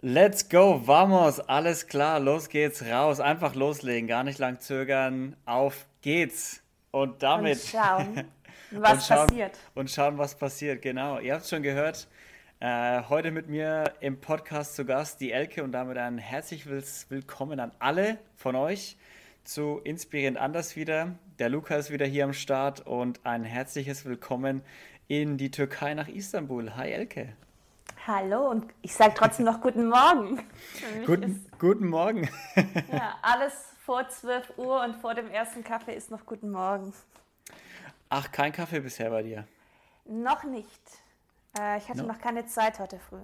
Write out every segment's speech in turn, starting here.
Let's go, vamos, alles klar, los geht's, raus, einfach loslegen, gar nicht lang zögern, auf geht's. Und damit. Und schauen, was und schauen, passiert. Und schauen, was passiert, genau. Ihr habt es schon gehört, äh, heute mit mir im Podcast zu Gast die Elke und damit ein herzliches Willkommen an alle von euch zu Inspirierend Anders wieder. Der Luca ist wieder hier am Start und ein herzliches Willkommen in die Türkei nach Istanbul. Hi Elke. Hallo und ich sage trotzdem noch guten Morgen. Guten, guten Morgen. ja, alles vor 12 Uhr und vor dem ersten Kaffee ist noch guten Morgen. Ach, kein Kaffee bisher bei dir? Noch nicht. Äh, ich hatte No. noch keine Zeit heute früh.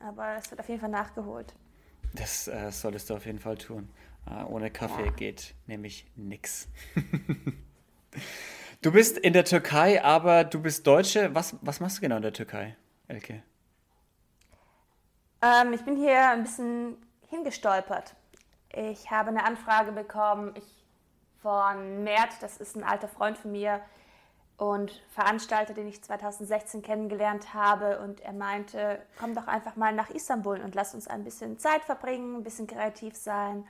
Aber es wird auf jeden Fall nachgeholt. Das äh, solltest du auf jeden Fall tun. Äh, ohne Kaffee Ja. geht nämlich nix. du bist in der Türkei, aber du bist Deutsche. Was, was machst du genau in der Türkei, Elke? Ähm, ich bin hier ein bisschen hingestolpert. Ich habe eine Anfrage bekommen ich, von Mert, das ist ein alter Freund von mir und Veranstalter, den ich 2016 kennengelernt habe. Und er meinte, komm doch einfach mal nach Istanbul und lass uns ein bisschen Zeit verbringen, ein bisschen kreativ sein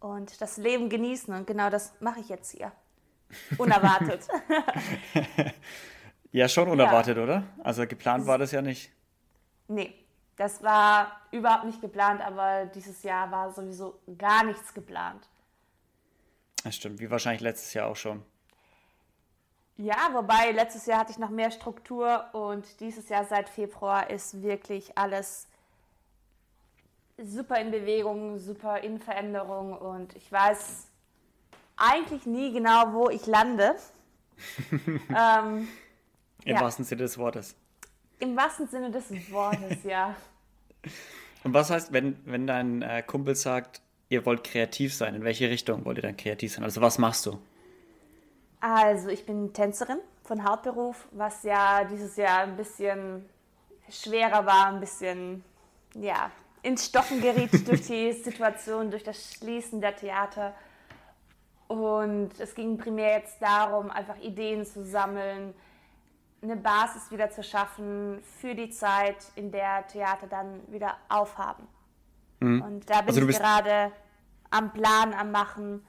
und das Leben genießen. Und genau das mache ich jetzt hier. Unerwartet. Ja, schon unerwartet, oder? Also geplant war das ja nicht. Nee, das war überhaupt nicht geplant, aber dieses Jahr war sowieso gar nichts geplant. Das stimmt, wie wahrscheinlich letztes Jahr auch schon. Ja, wobei letztes Jahr hatte ich noch mehr Struktur und dieses Jahr seit Februar ist wirklich alles super in Bewegung, super in Veränderung und ich weiß eigentlich nie genau, wo ich lande. ähm, Im Ja. wahrsten Sinne des Wortes. Im wahrsten Sinne des Wortes, ja. Und was heißt, wenn, wenn dein äh, Kumpel sagt, ihr wollt kreativ sein, in welche Richtung wollt ihr dann kreativ sein? Also was machst du? Also, ich bin Tänzerin von Hauptberuf, was ja dieses Jahr ein bisschen schwerer war, ein bisschen, ja, ins Stocken geriet durch die Situation, durch das Schließen der Theater. Und es ging primär jetzt darum, einfach Ideen zu sammeln, eine Basis wieder zu schaffen für die Zeit, in der Theater dann wieder aufhaben. Und da bin Also du ich gerade am Plan, am Machen,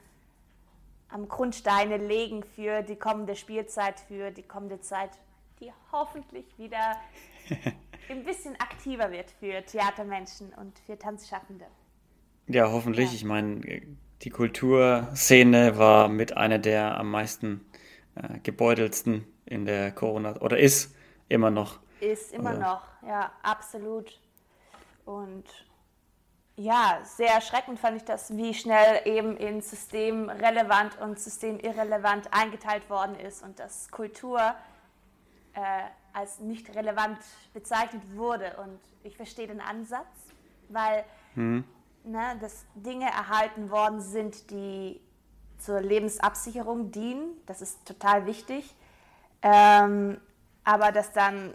am Grundsteine legen für die kommende Spielzeit, für die kommende Zeit, die hoffentlich wieder ein bisschen aktiver wird für Theatermenschen und für Tanzschaffende. Ja, hoffentlich. Ja. Ich meine, die Kulturszene war mit einer der am meisten äh, gebeutelsten in der Corona oder ist immer noch. Ist immer Also- noch, ja, absolut. Und ja, sehr erschreckend fand ich das, wie schnell eben in systemrelevant und systemirrelevant eingeteilt worden ist und dass Kultur äh, als nicht relevant bezeichnet wurde. Und ich verstehe den Ansatz, weil ne, dass Dinge erhalten worden sind, die zur Lebensabsicherung dienen. Das ist total wichtig. Ähm, aber dass dann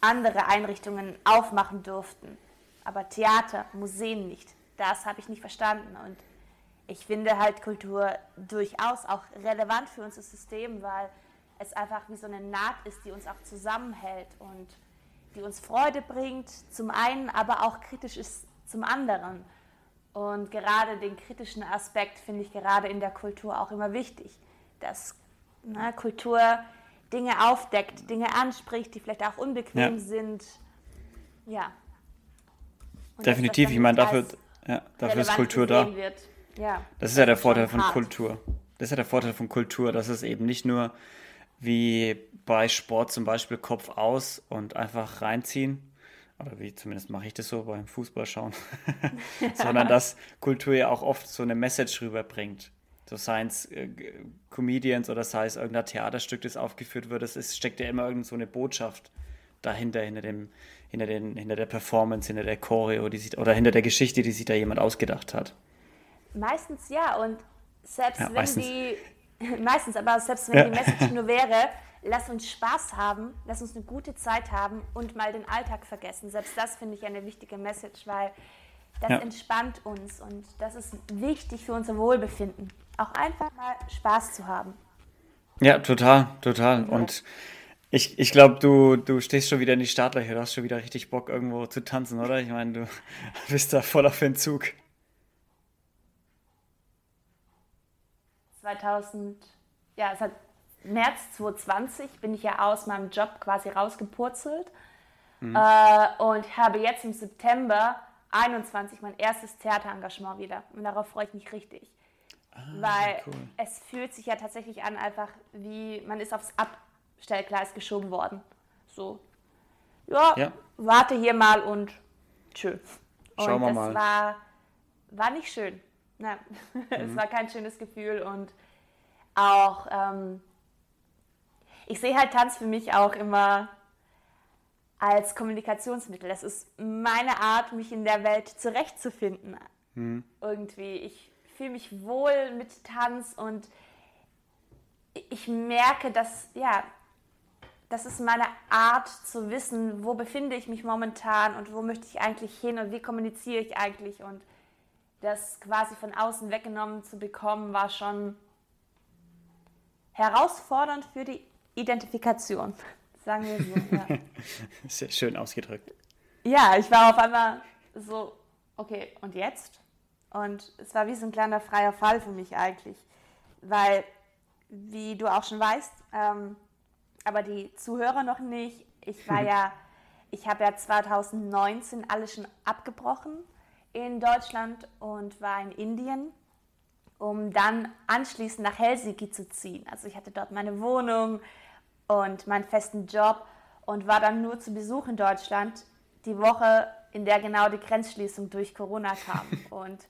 andere Einrichtungen aufmachen durften. Aber Theater, Museen nicht. Das habe ich nicht verstanden. Und ich finde halt Kultur durchaus auch relevant für unser System, weil es einfach wie so eine Naht ist, die uns auch zusammenhält und die uns Freude bringt, zum einen, aber auch kritisch ist zum anderen. Und gerade den kritischen Aspekt finde ich gerade in der Kultur auch immer wichtig, dass na, Kultur Dinge aufdeckt, Dinge anspricht, die vielleicht auch unbequem Ja. sind. Ja. Und Definitiv, ich meine, dafür, ja, dafür ist Kultur da. Ja, Das ist ja der Vorteil von hart. Kultur. Das ist ja der Vorteil von Kultur, dass es eben nicht nur wie bei Sport zum Beispiel Kopf aus und einfach reinziehen, oder wie zumindest mache ich das so beim Fußball schauen, sondern dass Kultur ja auch oft so eine Message rüberbringt. So seien es äh, Comedians oder sei es irgendein Theaterstück, das aufgeführt wird, es ist, steckt ja immer irgend so eine Botschaft dahinter, hinter dem, hinter den, hinter der Performance, hinter der Choreo, die sich, oder hinter der Geschichte, die sich da jemand ausgedacht hat. Meistens ja. Und selbst Ja, wenn meistens. die, meistens, aber selbst wenn Ja. die Message nur wäre, lass uns Spaß haben, lass uns eine gute Zeit haben und mal den Alltag vergessen. Selbst das finde ich eine wichtige Message, weil das Ja. entspannt uns und das ist wichtig für unser Wohlbefinden. Auch einfach mal Spaß zu haben. Ja, total, total. Und Ich, ich glaube, du, du stehst schon wieder in die Startlöcher, du hast schon wieder richtig Bock, irgendwo zu tanzen, oder? Ich meine, du bist da voll auf Entzug. 2000, ja, seit März 2020 bin ich ja aus meinem Job quasi rausgepurzelt mhm. äh, und habe jetzt im September 21 mein erstes Theaterengagement wieder. Und darauf freue ich mich richtig. Ah, weil cool. es fühlt sich ja tatsächlich an, einfach wie man ist aufs Abstellgleis geschoben worden. So, ja, ja. warte hier mal und tschö. Schauen wir mal. War, war nicht schön. Nein, mhm. es war kein schönes Gefühl und auch, ähm, ich sehe halt Tanz für mich auch immer als Kommunikationsmittel. Das ist meine Art, mich in der Welt zurechtzufinden. Mhm. Irgendwie. Ich fühle mich wohl mit Tanz und ich merke, dass, ja, das ist meine Art zu wissen, wo befinde ich mich momentan und wo möchte ich eigentlich hin und wie kommuniziere ich eigentlich und das quasi von außen weggenommen zu bekommen, war schon herausfordernd für die Identifikation. Sagen wir so. Ja. Sehr schön ausgedrückt. Ja, ich war auf einmal so, okay, und jetzt? Und es war wie so ein kleiner freier Fall für mich eigentlich. Weil, wie du auch schon weißt, ähm, aber die Zuhörer noch nicht, ich war ja, ich habe ja 2019 alles schon abgebrochen in Deutschland und war in Indien, um dann anschließend nach Helsinki zu ziehen. Also ich hatte dort meine Wohnung und meinen festen Job und war dann nur zu Besuch in Deutschland die Woche, in der genau die Grenzschließung durch Corona kam und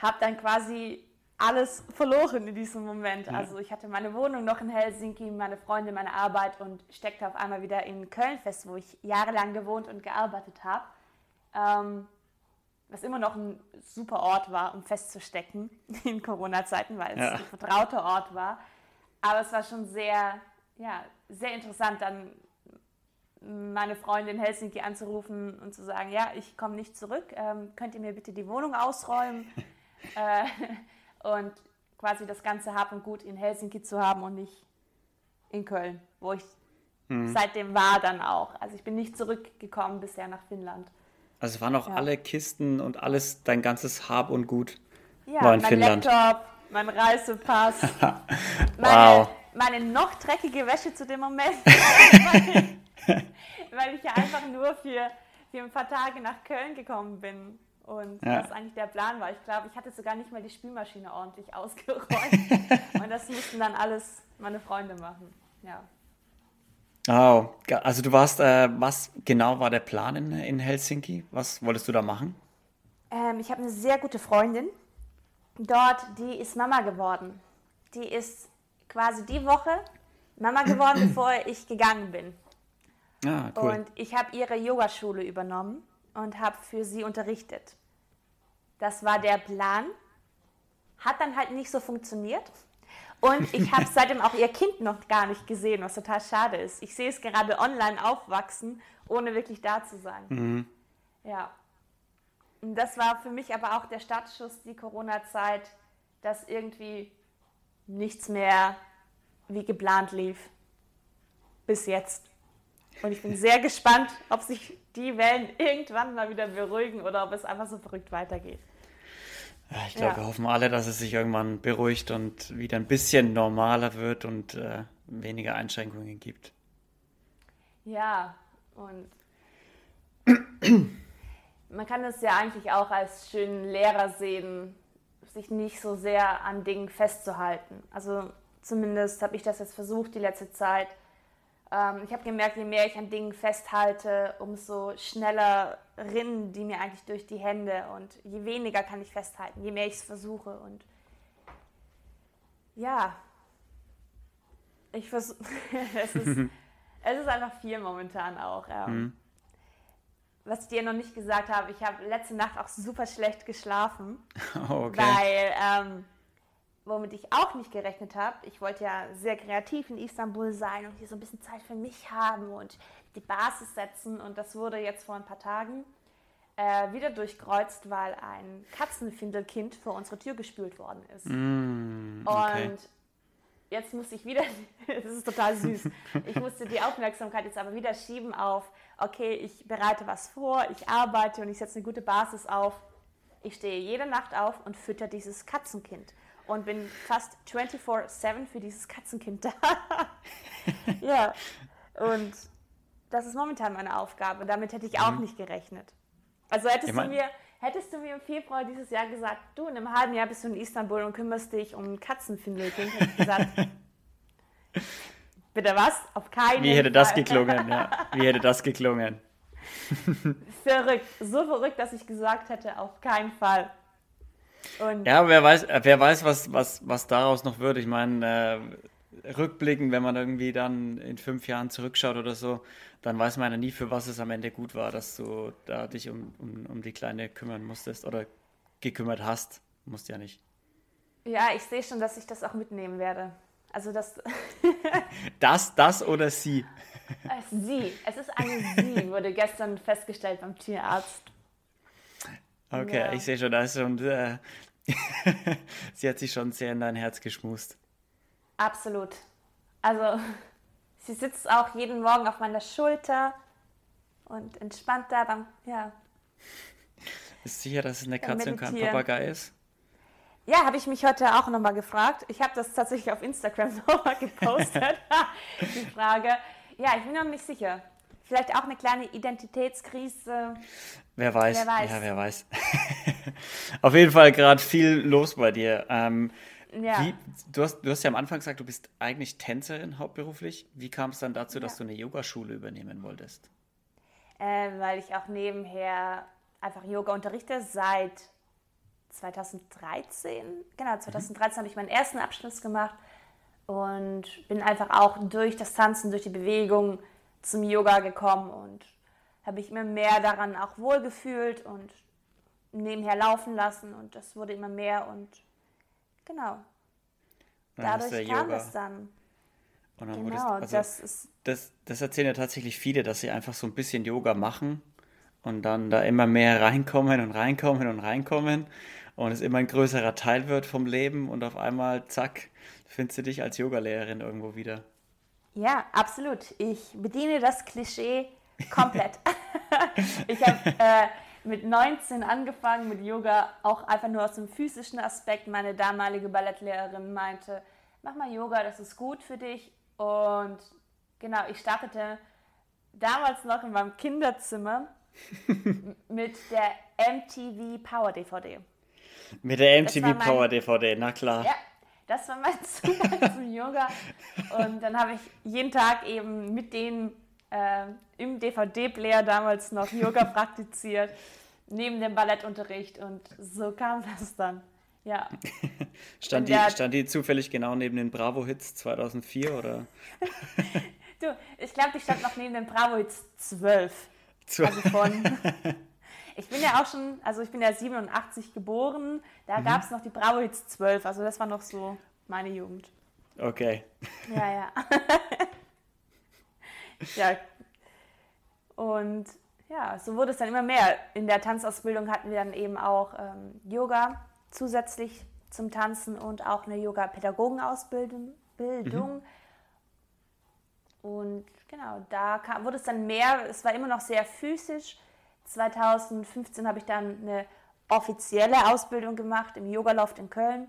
habe dann quasi alles verloren in diesem Moment. Also ich hatte meine Wohnung noch in Helsinki, meine Freunde, meine Arbeit und steckte auf einmal wieder in Köln fest, wo ich jahrelang gewohnt und gearbeitet habe. Ähm, was immer noch ein super Ort war, um festzustecken in Corona-Zeiten, weil es ja. ein vertrauter Ort war. Aber es war schon sehr, ja, sehr interessant, dann meine Freundin in Helsinki anzurufen und zu sagen, ja, ich komme nicht zurück, ähm, könnt ihr mir bitte die Wohnung ausräumen äh, und quasi das ganze Hab und Gut in Helsinki zu haben und nicht in Köln, wo ich mhm. seitdem war dann auch. Also ich bin nicht zurückgekommen bisher nach Finnland. Also es waren auch ja. alle Kisten und alles, dein ganzes Hab und Gut ja, war in mein Finnland. Laptop, mein Reisepass, meine, wow. meine noch dreckige Wäsche zu dem Moment, weil, weil, ich ja einfach nur für, für ein paar Tage nach Köln gekommen bin. Und ja. das eigentlich der Plan war. Ich glaube, ich hatte sogar nicht mal die Spülmaschine ordentlich ausgeräumt. und das mussten dann alles meine Freunde machen. Ja. Oh, also du warst, äh, was genau war der Plan in, in Helsinki? Was wolltest du da machen? Ähm, ich habe eine sehr gute Freundin dort, die ist Mama geworden. Die ist quasi die Woche Mama geworden, bevor ich gegangen bin. Ah, cool. Und ich habe ihre Yogaschule übernommen und habe für sie unterrichtet. Das war der Plan. Hat dann halt nicht so funktioniert. Und ich habe seitdem auch ihr Kind noch gar nicht gesehen, was total schade ist. Ich sehe es gerade online aufwachsen, ohne wirklich da zu sein. Mhm. Ja. Und das war für mich aber auch der Startschuss, die Corona-Zeit, dass irgendwie nichts mehr wie geplant lief. Bis jetzt. Und ich bin sehr gespannt, ob sich die Wellen irgendwann mal wieder beruhigen oder ob es einfach so verrückt weitergeht. Ich glaube, ja. wir hoffen alle, dass es sich irgendwann beruhigt und wieder ein bisschen normaler wird und äh, weniger Einschränkungen gibt. Ja, und man kann es ja eigentlich auch als schönen Lehrer sehen, sich nicht so sehr an Dingen festzuhalten. Also zumindest habe ich das jetzt versucht die letzte Zeit, ähm, ich habe gemerkt, je mehr ich an Dingen festhalte, umso schneller rinnen die mir eigentlich durch die Hände und je weniger kann ich festhalten, je mehr ich es versuche. Und ja, ich versuche, es, ist, es ist einfach viel momentan auch. Ähm, mhm. Was ich dir noch nicht gesagt habe, ich habe letzte Nacht auch super schlecht geschlafen, okay. weil ähm, womit ich auch nicht gerechnet habe. Ich wollte ja sehr kreativ in Istanbul sein und hier so ein bisschen Zeit für mich haben und die Basis setzen. Und das wurde jetzt vor ein paar Tagen äh, wieder durchkreuzt, weil ein Katzenfindelkind vor unsere Tür gespült worden ist. Mm, okay. Und jetzt muss ich wieder, das ist total süß, ich musste die Aufmerksamkeit jetzt aber wieder schieben auf, okay, ich bereite was vor, ich arbeite und ich setze eine gute Basis auf. Ich stehe jede Nacht auf und fütter dieses Katzenkind und bin fast 24-7 für dieses Katzenkind da. ja, und das ist momentan meine Aufgabe. Damit hätte ich auch mhm. nicht gerechnet. Also hättest ich mein, du mir hättest du mir im Februar dieses Jahr gesagt, du, in einem halben Jahr bist du in Istanbul und kümmerst dich um Katzenfindelkind, hätte ich gesagt, bitte was? Auf keinen Wie hätte Fall. das geklungen, ja. Wie hätte das geklungen? verrückt. So verrückt, dass ich gesagt hätte, auf keinen Fall. Und ja, wer weiß, wer weiß, was, was, was daraus noch wird. Ich meine, äh, rückblickend, wenn man irgendwie dann in fünf Jahren zurückschaut oder so, dann weiß man ja nie, für was es am Ende gut war, dass du da dich um, um, um die Kleine kümmern musstest oder gekümmert hast. Musst ja nicht. Ja, ich sehe schon, dass ich das auch mitnehmen werde. Also das. das, das oder sie? Sie. Es ist eine Sie, wurde gestern festgestellt beim Tierarzt. Okay, ja. ich sehe schon, da ist schon. Äh, sie hat sich schon sehr in dein Herz geschmust. Absolut. Also Sie sitzt auch jeden Morgen auf meiner Schulter und entspannt da beim, ja. Ist sicher, dass es eine Katze und kein Papagei ist? Ja, habe ich mich heute auch nochmal gefragt. Ich habe das tatsächlich auf Instagram nochmal gepostet, die Frage. Ja, ich bin noch nicht sicher. Vielleicht auch eine kleine Identitätskrise. Wer weiß. Wer weiß. Ja, wer weiß. auf jeden Fall gerade viel los bei dir. Ähm, ja. Wie, du, hast, du hast ja am Anfang gesagt, du bist eigentlich Tänzerin hauptberuflich. Wie kam es dann dazu, ja. dass du eine Yogaschule übernehmen wolltest? Äh, weil ich auch nebenher einfach Yoga unterrichte seit 2013. Genau, 2013 mhm. habe ich meinen ersten Abschluss gemacht und bin einfach auch durch das Tanzen, durch die Bewegung zum Yoga gekommen und habe ich immer mehr daran auch wohlgefühlt und nebenher laufen lassen und das wurde immer mehr und Genau. Dadurch kam Yoga. es dann. Und dann genau, also das, ist das, das erzählen ja tatsächlich viele, dass sie einfach so ein bisschen Yoga machen und dann da immer mehr reinkommen und reinkommen und reinkommen und es immer ein größerer Teil wird vom Leben und auf einmal, zack, findest du dich als Yogalehrerin irgendwo wieder. Ja, absolut. Ich bediene das Klischee komplett. ich habe äh, mit 19 angefangen mit Yoga, auch einfach nur aus dem physischen Aspekt. Meine damalige Ballettlehrerin meinte, mach mal Yoga, das ist gut für dich. Und genau, ich startete damals noch in meinem Kinderzimmer mit der MTV Power DVD. Mit der MTV mein, Power DVD, na klar. Ja, das war mein Zugang zum Yoga. Und dann habe ich jeden Tag eben mit denen äh, im DVD-Player damals noch Yoga praktiziert, neben dem Ballettunterricht und so kam das dann. Ja. stand, die, stand die zufällig genau neben den Bravo-Hits 2004 oder? du, ich glaube, die stand noch neben den Bravo-Hits 12. 12. Also von. ich bin ja auch schon, also ich bin ja 87 geboren, da mhm. gab es noch die Bravo-Hits 12, also das war noch so meine Jugend. Okay. Ja, ja. Ja. Und ja, so wurde es dann immer mehr. In der Tanzausbildung hatten wir dann eben auch ähm, Yoga zusätzlich zum Tanzen und auch eine Yoga-Pädagogenausbildung. Mhm. Und genau, da kam, wurde es dann mehr, es war immer noch sehr physisch. 2015 habe ich dann eine offizielle Ausbildung gemacht im Yogaloft in Köln.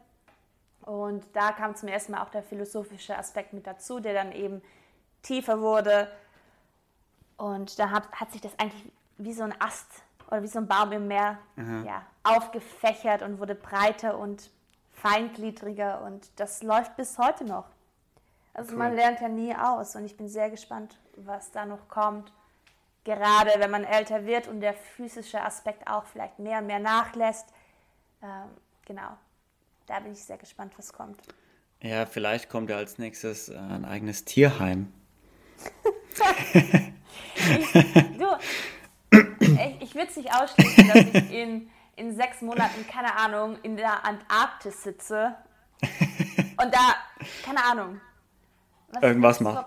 Und da kam zum ersten Mal auch der philosophische Aspekt mit dazu, der dann eben tiefer wurde. Und da hat, hat sich das eigentlich wie so ein Ast oder wie so ein Baum im Meer ja, aufgefächert und wurde breiter und feingliedriger. Und das läuft bis heute noch. Also cool. man lernt ja nie aus und ich bin sehr gespannt, was da noch kommt. Gerade wenn man älter wird und der physische Aspekt auch vielleicht mehr und mehr nachlässt. Ähm, genau, da bin ich sehr gespannt, was kommt. Ja, vielleicht kommt ja als nächstes äh, ein eigenes Tierheim. Ich, du, ich, ich würde es nicht ausschließen, dass ich in, in sechs Monaten, keine Ahnung, in der Antarktis sitze und da, keine Ahnung, was irgendwas macht.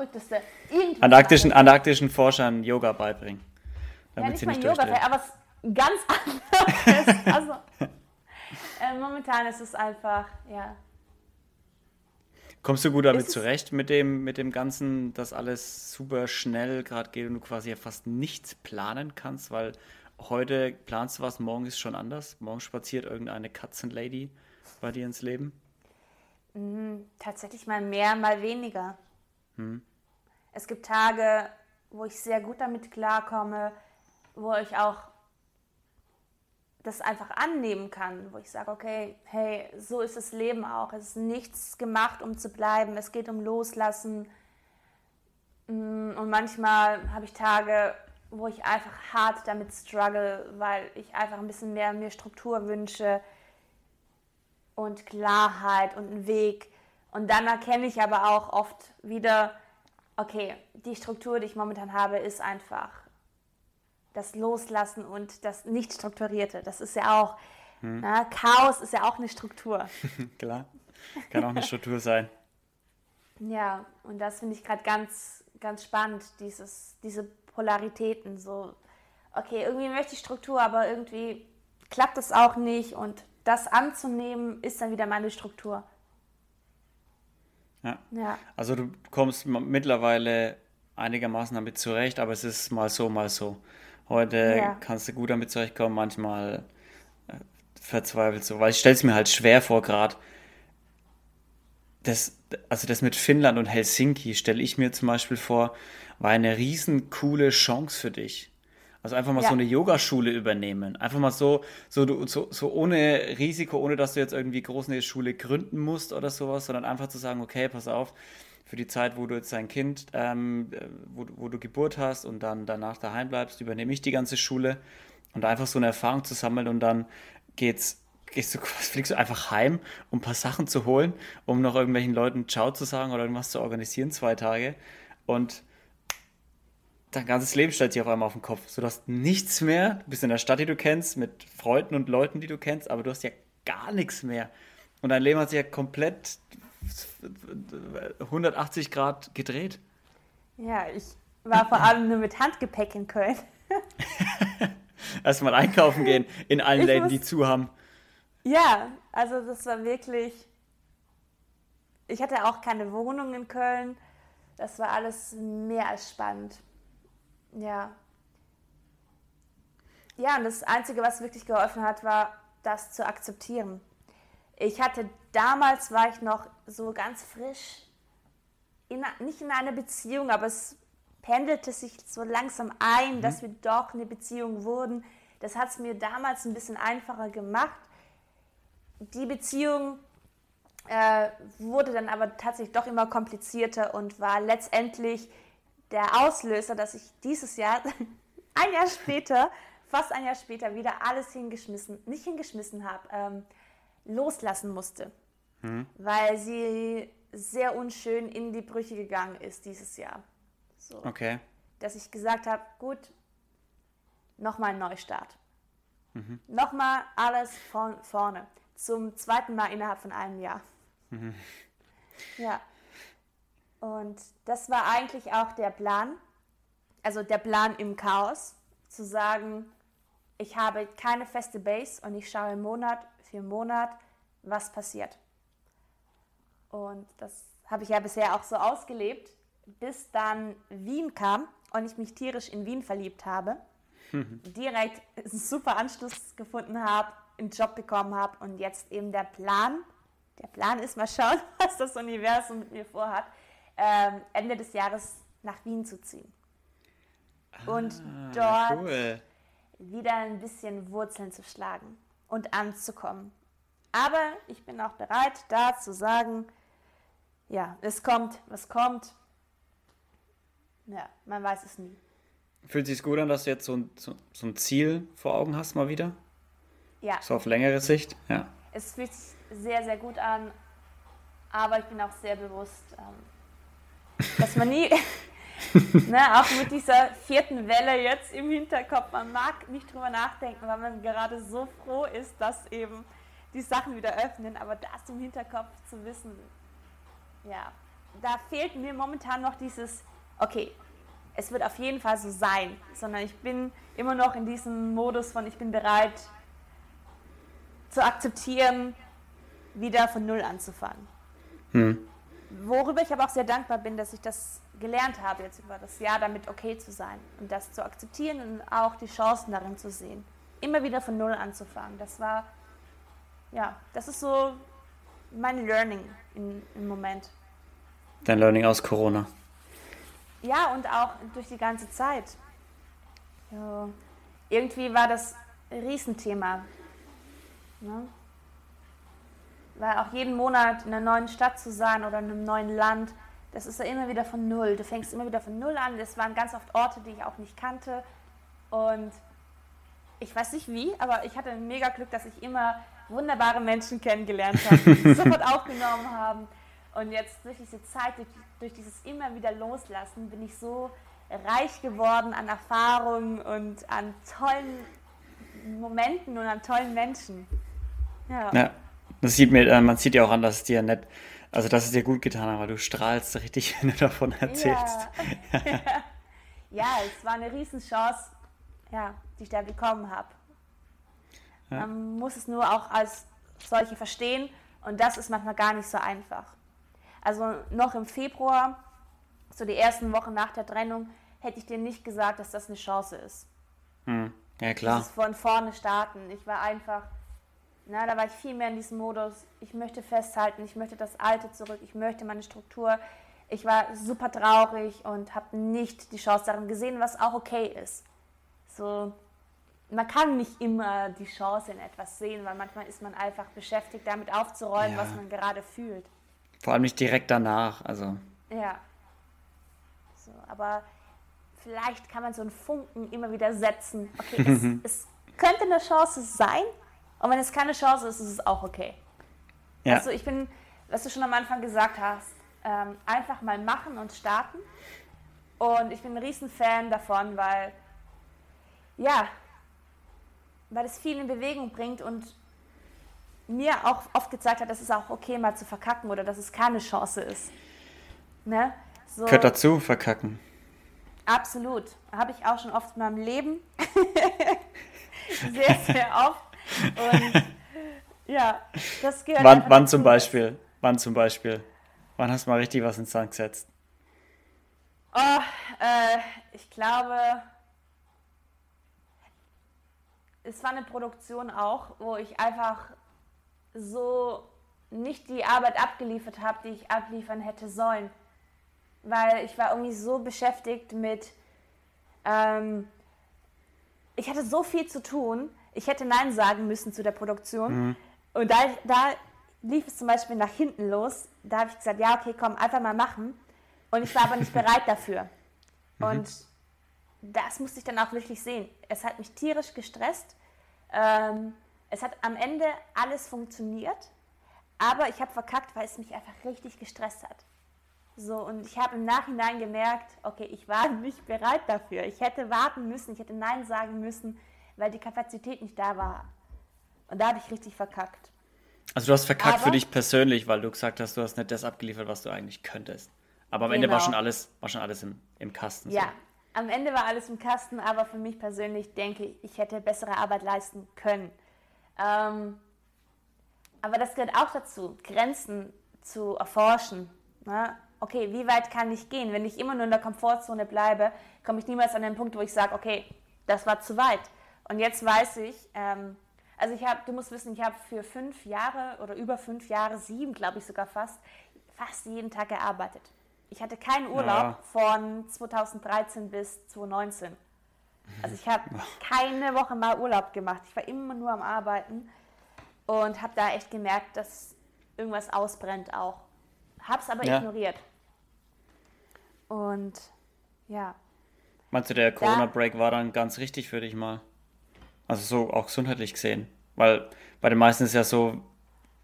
Antarktischen, antarktischen Forschern Yoga beibringen. Damit ja, nicht sie nicht mal Yoga, aber es ganz anderes. also, äh, momentan ist es einfach, ja. Kommst du gut damit zurecht mit dem, mit dem Ganzen, dass alles super schnell gerade geht und du quasi ja fast nichts planen kannst, weil heute planst du was, morgen ist schon anders. Morgen spaziert irgendeine Katzenlady bei dir ins Leben. Mhm, tatsächlich mal mehr, mal weniger. Hm. Es gibt Tage, wo ich sehr gut damit klarkomme, wo ich auch das einfach annehmen kann, wo ich sage, okay, hey, so ist das Leben auch. Es ist nichts gemacht, um zu bleiben. Es geht um Loslassen. Mm, und manchmal habe ich Tage, wo ich einfach hart damit struggle, weil ich einfach ein bisschen mehr mir Struktur wünsche und Klarheit und einen Weg. Und dann erkenne ich aber auch oft wieder, okay, die Struktur, die ich momentan habe, ist einfach das Loslassen und das Nicht-Strukturierte. Das ist ja auch, hm. na, Chaos ist ja auch eine Struktur. Klar, kann auch eine Struktur sein. Ja, und das finde ich gerade ganz, ganz spannend, dieses, diese Polaritäten. So, okay, irgendwie möchte ich Struktur, aber irgendwie klappt es auch nicht und das anzunehmen ist dann wieder meine Struktur. Ja. ja. Also du kommst mittlerweile einigermaßen damit zurecht, aber es ist mal so, mal so. Heute ja. kannst du gut damit zurechtkommen, manchmal äh, verzweifelt so, weil ich stelle es mir halt schwer vor gerade. Das, also das mit Finnland und Helsinki stelle ich mir zum Beispiel vor, war eine riesen coole Chance für dich. Also einfach mal ja. so eine Yogaschule übernehmen. Einfach mal so, so, so, so ohne Risiko, ohne dass du jetzt irgendwie groß eine Schule gründen musst oder sowas, sondern einfach zu sagen, okay, pass auf, für die Zeit, wo du jetzt dein Kind, ähm, wo, wo du Geburt hast und dann danach daheim bleibst, übernehme ich die ganze Schule und einfach so eine Erfahrung zu sammeln und dann geht's gehst du, fliegst du einfach heim, um ein paar Sachen zu holen, um noch irgendwelchen Leuten Ciao zu sagen oder irgendwas zu organisieren, zwei Tage. Und dein ganzes Leben stellt sich auf einmal auf den Kopf. So, du hast nichts mehr. Du bist in der Stadt, die du kennst, mit Freunden und Leuten, die du kennst, aber du hast ja gar nichts mehr. Und dein Leben hat sich ja komplett 180 Grad gedreht. Ja, ich war vor allem nur mit Handgepäck in Köln. Erstmal einkaufen gehen in allen ich Läden, muss, die zu haben. Ja, also das war wirklich. Ich hatte auch keine Wohnung in Köln. Das war alles mehr als spannend. Ja. Ja, und das Einzige, was wirklich geholfen hat, war, das zu akzeptieren. Ich hatte damals war ich noch so ganz frisch, in, nicht in einer Beziehung, aber es pendelte sich so langsam ein, mhm. dass wir doch eine Beziehung wurden. Das hat es mir damals ein bisschen einfacher gemacht. Die Beziehung äh, wurde dann aber tatsächlich doch immer komplizierter und war letztendlich der Auslöser, dass ich dieses Jahr, ein Jahr später, fast ein Jahr später, wieder alles hingeschmissen, nicht hingeschmissen habe, ähm, loslassen musste mhm. weil sie sehr unschön in die Brüche gegangen ist dieses Jahr. So. Okay. Dass ich gesagt habe, gut, nochmal ein Neustart. Mhm. Nochmal alles von vorne. Zum zweiten Mal innerhalb von einem Jahr. Mhm. Ja. Und das war eigentlich auch der Plan, also der Plan im Chaos, zu sagen, ich habe keine feste Base und ich schaue Monat für Monat, was passiert. Und das habe ich ja bisher auch so ausgelebt, bis dann Wien kam und ich mich tierisch in Wien verliebt habe. Direkt einen super Anschluss gefunden habe, einen Job bekommen habe und jetzt eben der Plan, der Plan ist mal schauen, was das Universum mit mir vorhat, ähm, Ende des Jahres nach Wien zu ziehen. Und ah, dort cool. wieder ein bisschen Wurzeln zu schlagen und anzukommen. Aber ich bin auch bereit, da zu sagen, ja, es kommt, was kommt. Ja, man weiß es nie. Fühlt sich gut an, dass du jetzt so ein, so, so, ein Ziel vor Augen hast, mal wieder? Ja. So auf längere Sicht, ja. Es fühlt sich sehr, sehr gut an, aber ich bin auch sehr bewusst, ähm, dass man nie, ne, auch mit dieser vierten Welle jetzt im Hinterkopf, man mag nicht drüber nachdenken, weil man gerade so froh ist, dass eben die Sachen wieder öffnen, aber das im Hinterkopf zu wissen, ja, da fehlt mir momentan noch dieses, okay, es wird auf jeden Fall so sein, sondern ich bin immer noch in diesem Modus von, ich bin bereit zu akzeptieren, wieder von Null anzufangen. Hm. worüber ich aber auch sehr dankbar bin, dass ich das gelernt habe, jetzt über das Jahr damit okay zu sein und das zu akzeptieren und auch die Chancen darin zu sehen. Immer wieder von Null anzufangen. Das war, ja, das ist so mein Learning in, im Moment. Dein Learning aus Corona. Ja, und auch durch die ganze Zeit. Ja, irgendwie war das ein Riesenthema. Ne? Weil auch jeden Monat in einer neuen Stadt zu sein oder in einem neuen Land, das ist ja immer wieder von Null. Du fängst immer wieder von Null an. Das waren ganz oft Orte, die ich auch nicht kannte. Und ich weiß nicht wie, aber ich hatte ein mega Glück, dass ich immer wunderbare Menschen kennengelernt habe, die sofort aufgenommen haben. Und jetzt durch diese Zeit, durch, durch dieses immer wieder Loslassen, bin ich so reich geworden an Erfahrungen und an tollen Momenten und an tollen Menschen. Ja. ja das sieht mir, äh, man sieht ja auch an, dass es dir nett, also dass es dir gut getan hat, weil du strahlst richtig, wenn du davon erzählst. Ja, ja es war eine Riesenchance, ja, die ich da bekommen habe. Man muss es nur auch als solche verstehen und das ist manchmal gar nicht so einfach. Also noch im Februar, so die ersten Wochen nach der Trennung, hätte ich dir nicht gesagt, dass das eine Chance ist. Hm. Ja, klar. Ist von vorne starten. Ich war einfach, na, da war ich viel mehr in diesem Modus. Ich möchte festhalten, ich möchte das Alte zurück, ich möchte meine Struktur. Ich war super traurig und habe nicht die Chance darin gesehen, was auch okay ist. So, man kann nicht immer die Chance in etwas sehen, weil manchmal ist man einfach beschäftigt, damit aufzuräumen, ja. was man gerade fühlt. Vor allem nicht direkt danach, also. Ja. So, aber vielleicht kann man so einen Funken immer wieder setzen. Okay, es, es könnte eine Chance sein, und wenn es keine Chance ist, ist es auch okay. Ja. Also ich bin, was du schon am Anfang gesagt hast, ähm, einfach mal machen und starten. Und ich bin ein Riesenfan davon, weil, ja, weil es viel in Bewegung bringt und mir auch oft gezeigt hat, dass es auch okay mal zu verkacken oder dass es keine Chance ist. Ne? So, Gehört dazu, verkacken. Absolut. Habe ich auch schon oft in meinem Leben. sehr, sehr oft. Und ja, das gehört. Wann, wann zum Beispiel? Wann zum Beispiel? Wann hast du mal richtig was ins Sand gesetzt? Oh, äh, ich glaube, es war eine Produktion auch, wo ich einfach so nicht die Arbeit abgeliefert habe, die ich abliefern hätte sollen. Weil ich war irgendwie so beschäftigt mit, ähm, ich hatte so viel zu tun, ich hätte Nein sagen müssen zu der Produktion. Mhm. Und da, da lief es zum Beispiel nach hinten los. Da habe ich gesagt, ja, okay, komm, einfach mal machen. Und ich war aber nicht bereit dafür. Mhm. Und das musste ich dann auch wirklich sehen. Es hat mich tierisch gestresst. Ähm, es hat am Ende alles funktioniert, aber ich habe verkackt, weil es mich einfach richtig gestresst hat. So, und ich habe im Nachhinein gemerkt, okay, ich war nicht bereit dafür. Ich hätte warten müssen, ich hätte Nein sagen müssen, weil die Kapazität nicht da war. Und da habe ich richtig verkackt. Also du hast verkackt aber, für dich persönlich, weil du gesagt hast, du hast nicht das abgeliefert, was du eigentlich könntest. Aber am genau. Ende war genau. schon alles, war schon alles im, im Kasten. Ja, so. Am Ende war alles im Kasten, aber für mich persönlich denke ich, ich hätte bessere Arbeit leisten können. Ähm, aber das gehört auch dazu, Grenzen zu erforschen. Ne? Okay, wie weit kann ich gehen? Wenn ich immer nur in der Komfortzone bleibe, komme ich niemals an den Punkt, wo ich sage, okay, das war zu weit. Und jetzt weiß ich, ähm, also ich habe, du musst wissen, ich habe für fünf Jahre oder über fünf Jahre, sieben glaube ich sogar fast, fast jeden Tag gearbeitet. Ich hatte keinen Urlaub ja. von 2013 bis 2019. Also ich habe keine Woche mal Urlaub gemacht. Ich war immer nur am Arbeiten und habe da echt gemerkt, dass irgendwas ausbrennt auch. Hab's aber ja. ignoriert. Und ja. Meinst du, der Corona-Break war dann ganz richtig für dich mal? Also so auch gesundheitlich gesehen. Weil bei den meisten ist ja so,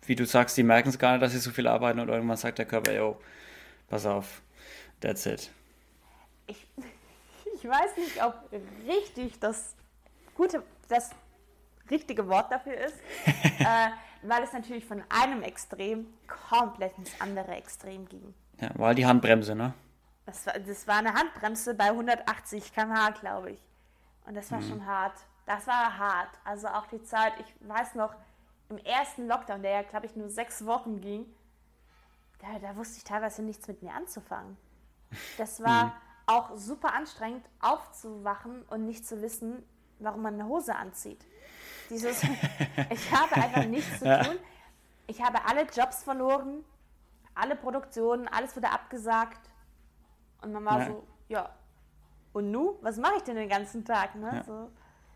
wie du sagst, die merken es gar nicht, dass sie so viel arbeiten und irgendwann sagt der Körper, yo, pass auf, that's it. Ich, ich weiß nicht, ob richtig das gute, das richtige Wort dafür ist, äh, weil es natürlich von einem Extrem komplett ins andere Extrem ging. Ja, war die Handbremse, ne? Das war, das war eine Handbremse bei 180 km/h, glaube ich. Und das war mhm. schon hart. Das war hart. Also auch die Zeit, ich weiß noch, im ersten Lockdown, der ja, glaube ich, nur sechs Wochen ging, da, da wusste ich teilweise nichts mit mir anzufangen. Das war mhm. auch super anstrengend, aufzuwachen und nicht zu wissen, warum man eine Hose anzieht. Dieses, ich habe einfach nichts zu tun. Ich habe alle Jobs verloren, alle Produktionen, alles wurde abgesagt. Und man war ja. so, ja, und nu, was mache ich denn den ganzen Tag? Ne? Ja. So,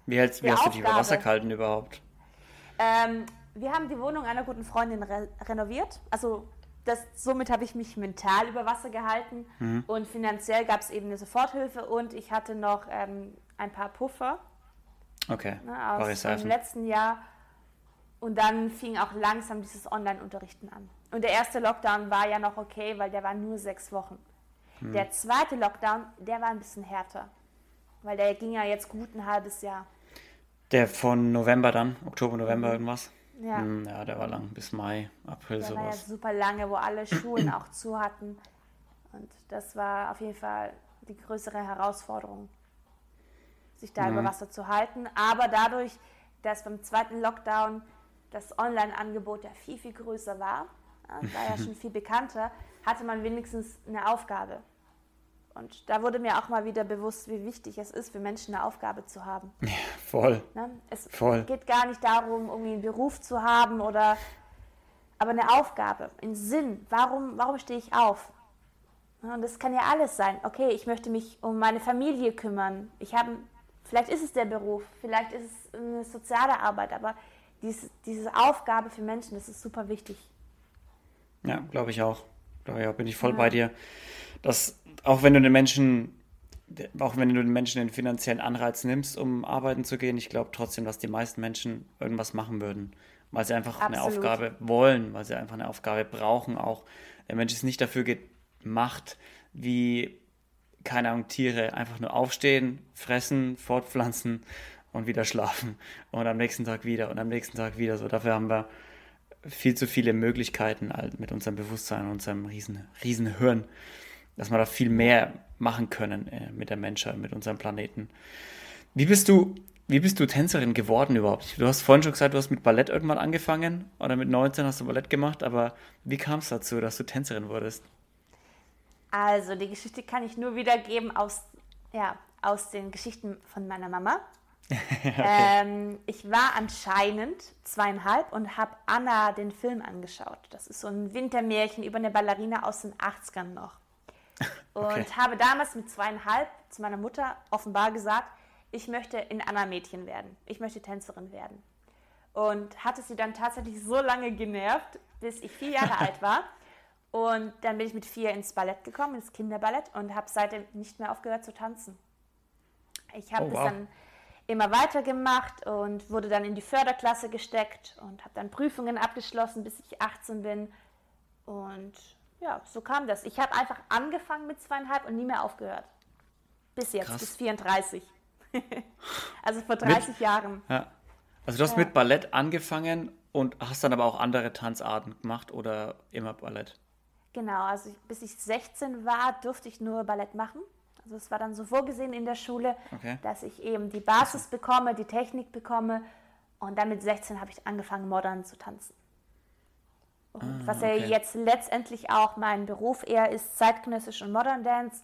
wie, hältst, wie hast du dich über Wasser gehalten überhaupt? Ähm, wir haben die Wohnung einer guten Freundin re renoviert. Also das, somit habe ich mich mental über Wasser gehalten mhm. und finanziell gab es eben eine Soforthilfe und ich hatte noch ähm, ein paar Puffer. Okay. Ne, aus dem letzten Jahr. Und dann fing auch langsam dieses Online-Unterrichten an. Und der erste Lockdown war ja noch okay, weil der war nur sechs Wochen. Mhm. Der zweite Lockdown, der war ein bisschen härter. Weil der ging ja jetzt gut ein halbes Jahr. Der von November dann, Oktober, November mhm. irgendwas? Ja. Hm, ja, der war lang, bis Mai, April der sowas. War ja super lange, wo alle Schulen auch zu hatten. Und das war auf jeden Fall die größere Herausforderung, sich da mhm. über Wasser zu halten. Aber dadurch, dass beim zweiten Lockdown das Online-Angebot ja viel, viel größer war, war ja schon viel bekannter, hatte man wenigstens eine Aufgabe. Und da wurde mir auch mal wieder bewusst, wie wichtig es ist, für Menschen eine Aufgabe zu haben. Ja, voll. Ne? Es voll. geht gar nicht darum, irgendwie einen Beruf zu haben oder aber eine Aufgabe, einen Sinn. Warum, warum stehe ich auf? Und das kann ja alles sein. Okay, ich möchte mich um meine Familie kümmern. Ich habe, vielleicht ist es der Beruf, vielleicht ist es eine soziale Arbeit, aber dies, diese Aufgabe für Menschen, das ist super wichtig. Ja, glaube ich auch. Glaube ich auch, bin ich voll ja. bei dir. Dass auch wenn du den Menschen, auch wenn du den Menschen den finanziellen Anreiz nimmst, um arbeiten zu gehen, ich glaube trotzdem, dass die meisten Menschen irgendwas machen würden, weil sie einfach Absolut. eine Aufgabe wollen, weil sie einfach eine Aufgabe brauchen. Auch der Mensch ist nicht dafür gemacht, wie keine Ahnung, Tiere einfach nur aufstehen, fressen, fortpflanzen und wieder schlafen und am nächsten Tag wieder und am nächsten Tag wieder. So dafür haben wir viel zu viele Möglichkeiten halt mit unserem Bewusstsein und unserem riesen, riesen Hirn dass wir da viel mehr machen können äh, mit der Menschheit, mit unserem Planeten. Wie bist du, wie bist du Tänzerin geworden überhaupt? Du hast vorhin schon gesagt, du hast mit Ballett irgendwann angefangen oder mit 19 hast du Ballett gemacht, aber wie kam es dazu, dass du Tänzerin wurdest? Also, die Geschichte kann ich nur wiedergeben aus, ja, aus den Geschichten von meiner Mama. okay. ähm, ich war anscheinend zweieinhalb und habe Anna den Film angeschaut. Das ist so ein Wintermärchen über eine Ballerina aus den 80ern noch. Und okay. habe damals mit zweieinhalb zu meiner Mutter offenbar gesagt, ich möchte in Anna Mädchen werden. Ich möchte Tänzerin werden. Und hatte sie dann tatsächlich so lange genervt, bis ich vier Jahre alt war. Und dann bin ich mit vier ins Ballett gekommen, ins Kinderballett, und habe seitdem nicht mehr aufgehört zu tanzen. Ich habe oh, das wow. dann immer weiter gemacht und wurde dann in die Förderklasse gesteckt und habe dann Prüfungen abgeschlossen, bis ich 18 bin. Und ja, so kam das. Ich habe einfach angefangen mit zweieinhalb und nie mehr aufgehört. Bis jetzt, Krass. bis 34. also vor 30 mit, Jahren. Ja. Also du hast ja. mit Ballett angefangen und hast dann aber auch andere Tanzarten gemacht oder immer Ballett? Genau, also bis ich 16 war, durfte ich nur Ballett machen. Also es war dann so vorgesehen in der Schule, okay. dass ich eben die Basis bekomme, die Technik bekomme und dann mit 16 habe ich angefangen, modern zu tanzen. Und ah, was ja okay. jetzt letztendlich auch mein Beruf eher ist, zeitgenössisch und Modern Dance,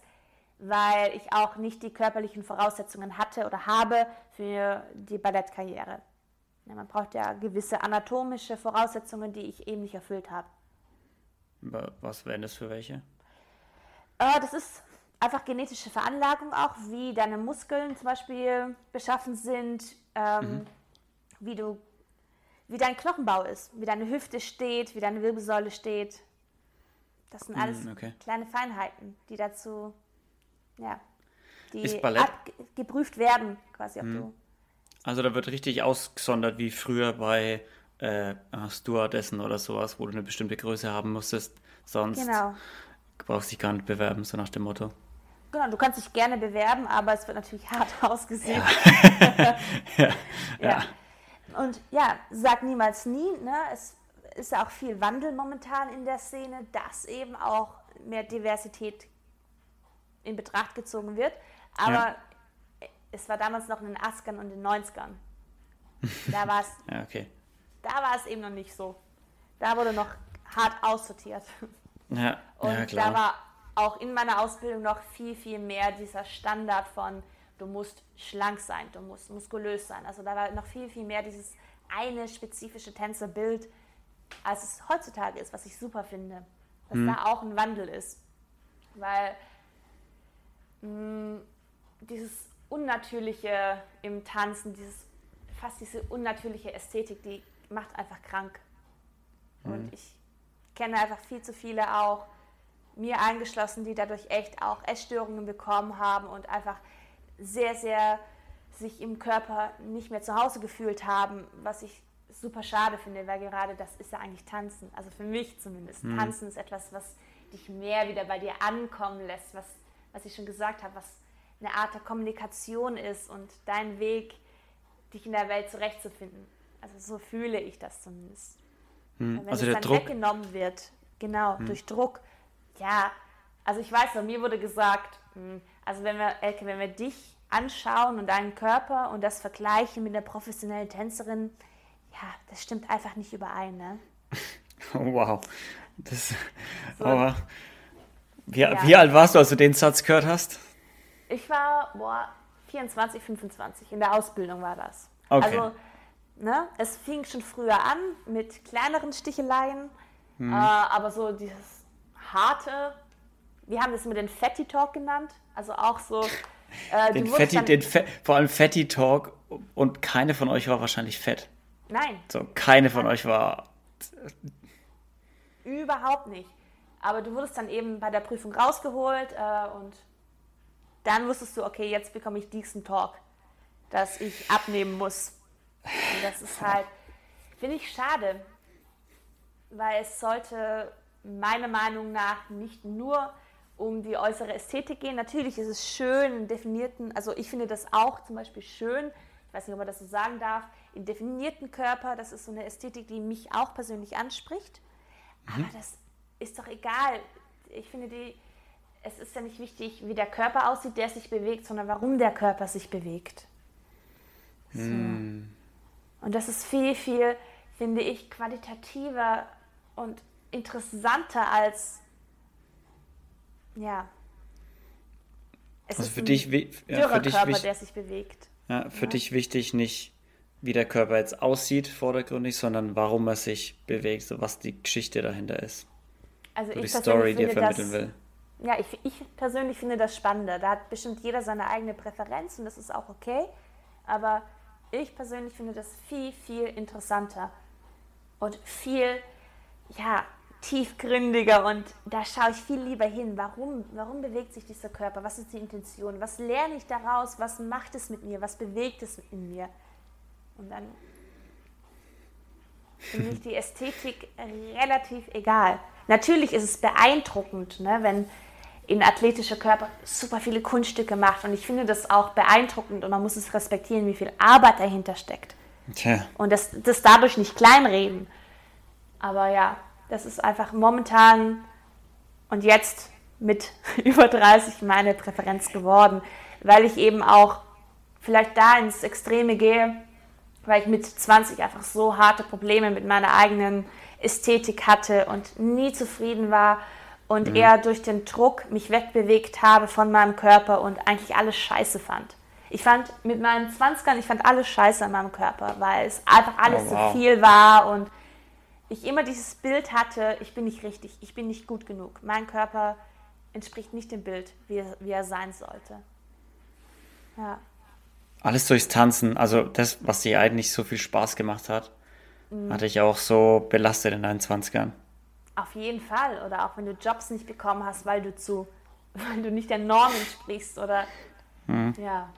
weil ich auch nicht die körperlichen Voraussetzungen hatte oder habe für die Ballettkarriere. Ja, man braucht ja gewisse anatomische Voraussetzungen, die ich eben nicht erfüllt habe. Was wären das für welche? Äh, das ist einfach genetische Veranlagung auch, wie deine Muskeln zum Beispiel beschaffen sind, ähm, mhm. wie du wie dein Knochenbau ist, wie deine Hüfte steht, wie deine Wirbelsäule steht. Das sind alles mm, okay. kleine Feinheiten, die dazu, ja, die geprüft werden, quasi. Ob du also da wird richtig ausgesondert, wie früher bei äh, Stewardessen oder sowas, wo du eine bestimmte Größe haben musstest. Sonst genau. brauchst du dich gar nicht bewerben, so nach dem Motto. Genau, du kannst dich gerne bewerben, aber es wird natürlich hart ausgesehen. Ja. ja. ja. ja. Und ja, sag niemals nie. Ne? Es ist ja auch viel Wandel momentan in der Szene, dass eben auch mehr Diversität in Betracht gezogen wird. Aber ja. es war damals noch in den 80ern und den 90ern. Da war es ja, okay. da war es eben noch nicht so. Da wurde noch hart aussortiert. Ja, und ja, klar. da war auch in meiner Ausbildung noch viel, viel mehr dieser Standard von, du musst schlank sein, du musst muskulös sein. Also da war noch viel, viel mehr dieses eine spezifische Tänzerbild, als es heutzutage ist, was ich super finde. Dass Mhm. da auch ein Wandel ist. Weil mh, dieses Unnatürliche im Tanzen, dieses, fast diese unnatürliche Ästhetik, die macht einfach krank. Und ich kenne einfach viel zu viele auch, mir eingeschlossen, die dadurch echt auch Essstörungen bekommen haben und einfach sehr, sehr sich im Körper nicht mehr zu Hause gefühlt haben, was ich super schade finde, weil gerade das ist ja eigentlich Tanzen. Also für mich zumindest. Tanzen ist etwas, was dich mehr wieder bei dir ankommen lässt, was, was ich schon gesagt habe, was eine Art der Kommunikation ist und dein Weg, dich in der Welt zurechtzufinden. Also so fühle ich das zumindest. Wenn Also es dann Druck, weggenommen wird, genau, durch Druck. Ja, also ich weiß noch, mir wurde gesagt, mh, also wenn wir, Elke, wenn wir dich anschauen und deinen Körper und das vergleichen mit der professionellen Tänzerin, ja, das stimmt einfach nicht überein, ne? oh, wow. Das, So. aber, wie, Ja. wie alt warst du, als du den Satz gehört hast? Ich war, boah, 24, 25, in der Ausbildung war das. Okay. Also, ne, es fing schon früher an mit kleineren Sticheleien, äh, aber so dieses harte, wir haben das mit den Fatty Talk genannt, also auch so, äh, Den Fatty, den Fe vor allem Fatty Talk und keine von euch war wahrscheinlich fett. nein, So, keine von euch war. überhaupt nicht. Aber du wurdest dann eben bei der Prüfung rausgeholt äh, und dann wusstest du, okay, jetzt bekomme ich diesen Talk, dass ich abnehmen muss. Und das ist halt, finde ich schade, weil es sollte meiner Meinung nach nicht nur um die äußere Ästhetik gehen. Natürlich ist es schön, in definierten, also ich finde das auch zum Beispiel schön, ich weiß nicht, ob man das so sagen darf, in definierten Körper, das ist so eine Ästhetik, die mich auch persönlich anspricht. Aber das ist doch egal. Ich finde, die, es ist ja nicht wichtig, wie der Körper aussieht, der sich bewegt, sondern warum der Körper sich bewegt. So. Und das ist viel, viel, finde ich, qualitativer und interessanter als, ja. Es Also ist für ein dich, ja, für dich, Körper, der sich bewegt. ja, für dich wichtig nicht, wie der Körper jetzt aussieht, vordergründig, sondern warum er sich bewegt, so was die Geschichte dahinter ist. Also So die ich Story, persönlich die er vermitteln will. Ja, ich, ich persönlich finde das spannender. Da hat bestimmt jeder seine eigene Präferenz und das ist auch okay. Aber ich persönlich finde das viel, viel interessanter und viel, ja, tiefgründiger und da schaue ich viel lieber hin. Warum, warum bewegt sich dieser Körper? Was ist die Intention? Was lerne ich daraus? Was macht es mit mir? Was bewegt es in mir? Und dann finde ich die Ästhetik relativ egal. Natürlich ist es beeindruckend, ne, wenn in athletischer Körper super viele Kunststücke macht. Und ich finde das auch beeindruckend und man muss es respektieren, wie viel Arbeit dahinter steckt. Tja, Und das, das dadurch nicht kleinreden. Aber ja, das ist einfach momentan und jetzt mit über 30 meine Präferenz geworden, weil ich eben auch vielleicht da ins Extreme gehe, weil ich mit 20 einfach so harte Probleme mit meiner eigenen Ästhetik hatte und nie zufrieden war und eher durch den Druck mich wegbewegt habe von meinem Körper und eigentlich alles scheiße fand. Ich fand mit meinen 20ern, ich fand alles scheiße an meinem Körper, weil es einfach alles Oh, wow. zu viel war und ich immer dieses Bild hatte, ich bin nicht richtig, ich bin nicht gut genug. Mein Körper entspricht nicht dem Bild, wie er, wie er sein sollte. Ja. alles durchs Tanzen, also das, was dir eigentlich so viel Spaß gemacht hat, hatte ich auch so belastet in deinen 20ern. Auf jeden Fall. Oder auch wenn du Jobs nicht bekommen hast, weil du zu, weil du nicht der Norm entsprichst oder ja.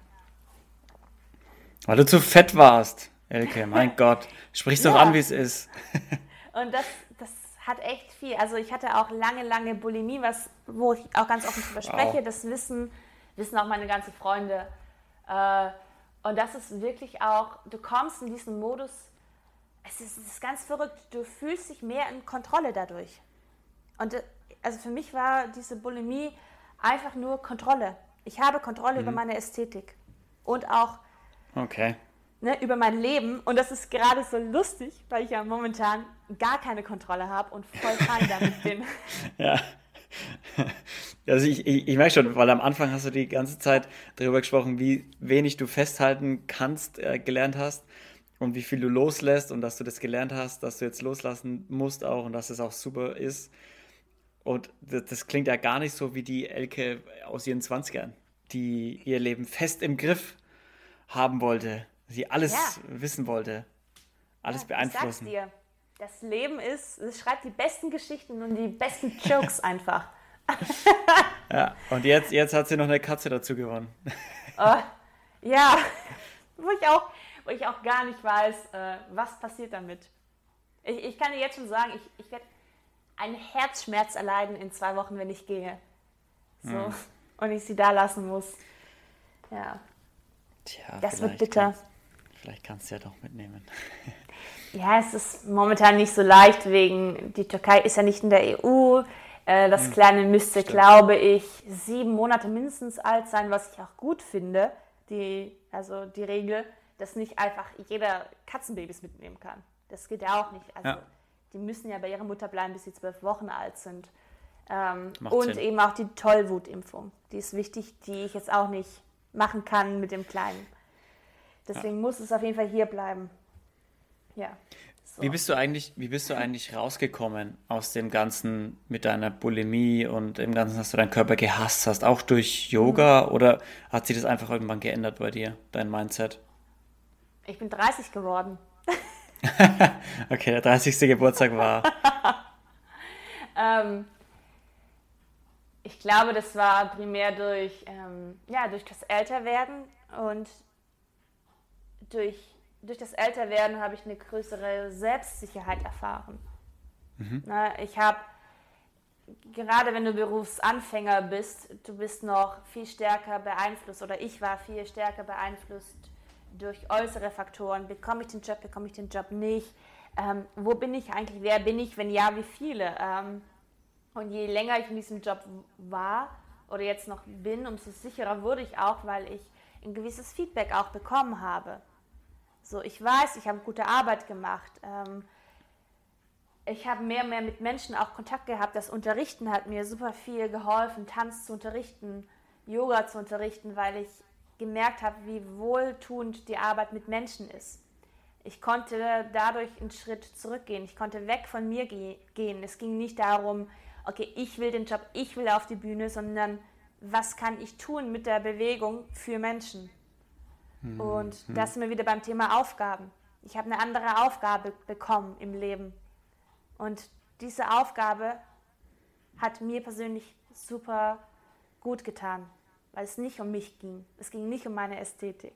Weil du zu fett warst, Elke, mein Gott. Sprich's doch Ja. an, wie es ist. Und das, das hat echt viel. Also ich hatte auch lange, lange Bulimie, was, wo ich auch ganz offen drüber spreche. Wow. Das wissen, wissen auch meine ganzen Freunde. Äh, und das ist wirklich auch, du kommst in diesen Modus, es ist, es ist ganz verrückt, du fühlst dich mehr in Kontrolle dadurch. Und äh, also für mich war diese Bulimie einfach nur Kontrolle. Ich habe Kontrolle über meine Ästhetik. Und auch Okay. Ne, über mein Leben. Und das ist gerade so lustig, weil ich ja momentan gar keine Kontrolle habe und voll fein damit bin. ja. Also ich, ich, ich merke schon, weil am Anfang hast du die ganze Zeit darüber gesprochen, wie wenig du festhalten kannst, äh, gelernt hast und wie viel du loslässt und dass du das gelernt hast, dass du jetzt loslassen musst auch und dass es auch super ist. Und das, das klingt ja gar nicht so wie die Elke aus ihren 20ern, die ihr Leben fest im Griff haben wollte, sie alles ja. wissen wollte, alles ja, beeinflussen. Ich sag's dir, das Leben ist, es schreibt die besten Geschichten und die besten Jokes einfach. ja, und jetzt, jetzt hat sie noch eine Katze dazu gewonnen. Oh, ja, wo ich, auch, wo ich auch gar nicht weiß, äh, was passiert damit. Ich, ich kann dir jetzt schon sagen, ich, ich werde einen Herzschmerz erleiden in zwei Wochen, wenn ich gehe. So. Hm. Und ich sie da lassen muss. Ja. Tja, das wird bitter. Kannst, vielleicht kannst du ja doch mitnehmen. Ja, es ist momentan nicht so leicht, wegen die Türkei ist ja nicht in der EU. Äh, das hm. Kleine müsste, Stimmt. glaube ich, sieben Monate mindestens alt sein, was ich auch gut finde. Die, also die Regel, dass nicht einfach jeder Katzenbabys mitnehmen kann. Das geht ja auch nicht. Also ja. die müssen ja bei ihrer Mutter bleiben, bis sie zwölf Wochen alt sind. Ähm, und Sinn. eben auch die Tollwutimpfung. Die ist wichtig, die ich jetzt auch nicht machen kann mit dem Kleinen. Deswegen ja. muss es auf jeden Fall hier bleiben. Ja. So. Wie bist du eigentlich, wie bist du eigentlich rausgekommen aus dem Ganzen mit deiner Bulimie und dem Ganzen, dass du deinen Körper gehasst hast? Auch durch Yoga mhm. oder hat sich das einfach irgendwann geändert bei dir, dein Mindset? Ich bin 30 geworden. okay, der 30. Geburtstag war. ähm, ich glaube, das war primär durch, ähm, ja, durch das Älterwerden und durch durch das Älterwerden habe ich eine größere Selbstsicherheit erfahren. Mhm. Na, ich habe, gerade wenn du Berufsanfänger bist, du bist noch viel stärker beeinflusst oder ich war viel stärker beeinflusst durch äußere Faktoren. Bekomme ich den Job, bekomme ich den Job nicht? Ähm, wo bin ich eigentlich? Wer bin ich? Wenn ja, wie viele? Ähm, und je länger ich in diesem Job war oder jetzt noch bin, umso sicherer wurde ich auch, weil ich ein gewisses Feedback auch bekommen habe. So, ich weiß, ich habe gute Arbeit gemacht. Ähm, ich habe mehr und mehr mit Menschen auch Kontakt gehabt. Das Unterrichten hat mir super viel geholfen, Tanz zu unterrichten, Yoga zu unterrichten, weil ich gemerkt habe, wie wohltuend die Arbeit mit Menschen ist. Ich konnte dadurch einen Schritt zurückgehen. Ich konnte weg von mir ge gehen. Es ging nicht darum, okay, ich will den Job, ich will auf die Bühne, sondern was kann ich tun mit der Bewegung für Menschen? Mhm. Und mhm. da sind wir wieder beim Thema Aufgaben. Ich habe eine andere Aufgabe bekommen im Leben. Und diese Aufgabe hat mir persönlich super gut getan, weil es nicht um mich ging. Es ging nicht um meine Ästhetik.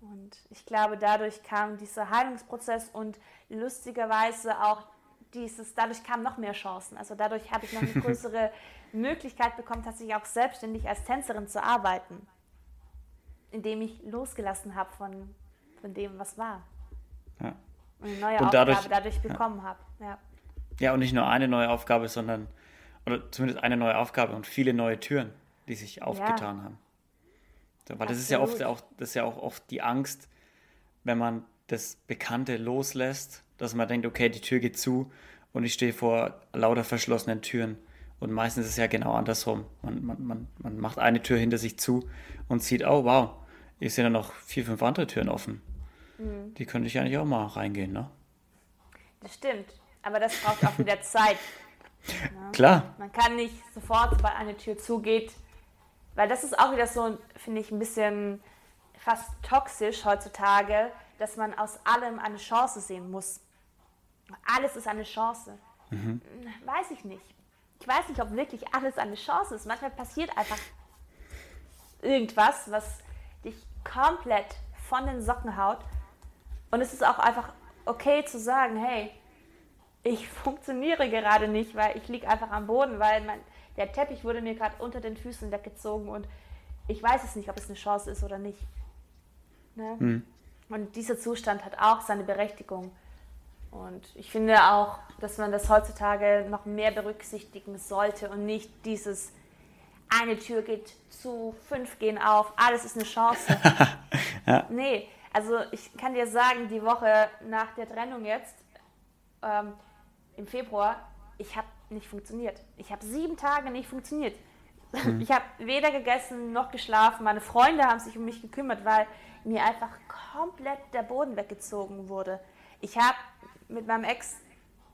Und ich glaube, dadurch kam dieser Heilungsprozess und lustigerweise auch dieses, dadurch kamen noch mehr Chancen. Also dadurch habe ich noch eine größere Möglichkeit bekommen, tatsächlich auch selbstständig als Tänzerin zu arbeiten indem ich losgelassen habe von, von dem, was war. Ja. Und eine neue und dadurch, Aufgabe dadurch bekommen ja. habe. Ja. ja, und nicht nur eine neue Aufgabe, sondern, oder zumindest eine neue Aufgabe und viele neue Türen, die sich aufgetan ja. haben. So, weil Absolut. das ist ja oft auch, das ist ja auch oft die Angst, wenn man das Bekannte loslässt, dass man denkt, okay, die Tür geht zu und ich stehe vor lauter verschlossenen Türen. Und meistens ist es ja genau andersrum. Man, man, man, man macht eine Tür hinter sich zu und sieht, oh wow, hier sind ja noch vier, fünf andere Türen offen. Mhm. Die könnte ich eigentlich auch mal reingehen, ne? Das stimmt. Aber das braucht auch wieder Zeit. Ne? Klar. Man kann nicht sofort, sobald eine Tür zugeht, weil das ist auch wieder so, finde ich, ein bisschen fast toxisch heutzutage, dass man aus allem eine Chance sehen muss. Alles ist eine Chance. Mhm. Weiß ich nicht ich weiß nicht, ob wirklich alles eine Chance ist. Manchmal passiert einfach irgendwas, was komplett von den Socken haut. Und es ist auch einfach okay zu sagen, hey, ich funktioniere gerade nicht, weil ich liege einfach am Boden, weil mein, der Teppich wurde mir gerade unter den Füßen weggezogen und ich weiß es nicht, ob es eine Chance ist oder nicht. Ne? Mhm. Und dieser Zustand hat auch seine Berechtigung. Und ich finde auch, dass man das heutzutage noch mehr berücksichtigen sollte und nicht dieses eine Tür geht zu, fünf gehen auf, alles ist eine Chance. ja. Nee, also ich kann dir sagen, die Woche nach der Trennung jetzt, ähm, im Februar, ich habe nicht funktioniert. Ich habe sieben Tage nicht funktioniert. Mhm. Ich habe weder gegessen noch geschlafen. Meine Freunde haben sich um mich gekümmert, weil mir einfach komplett der Boden weggezogen wurde. Ich habe mit meinem Ex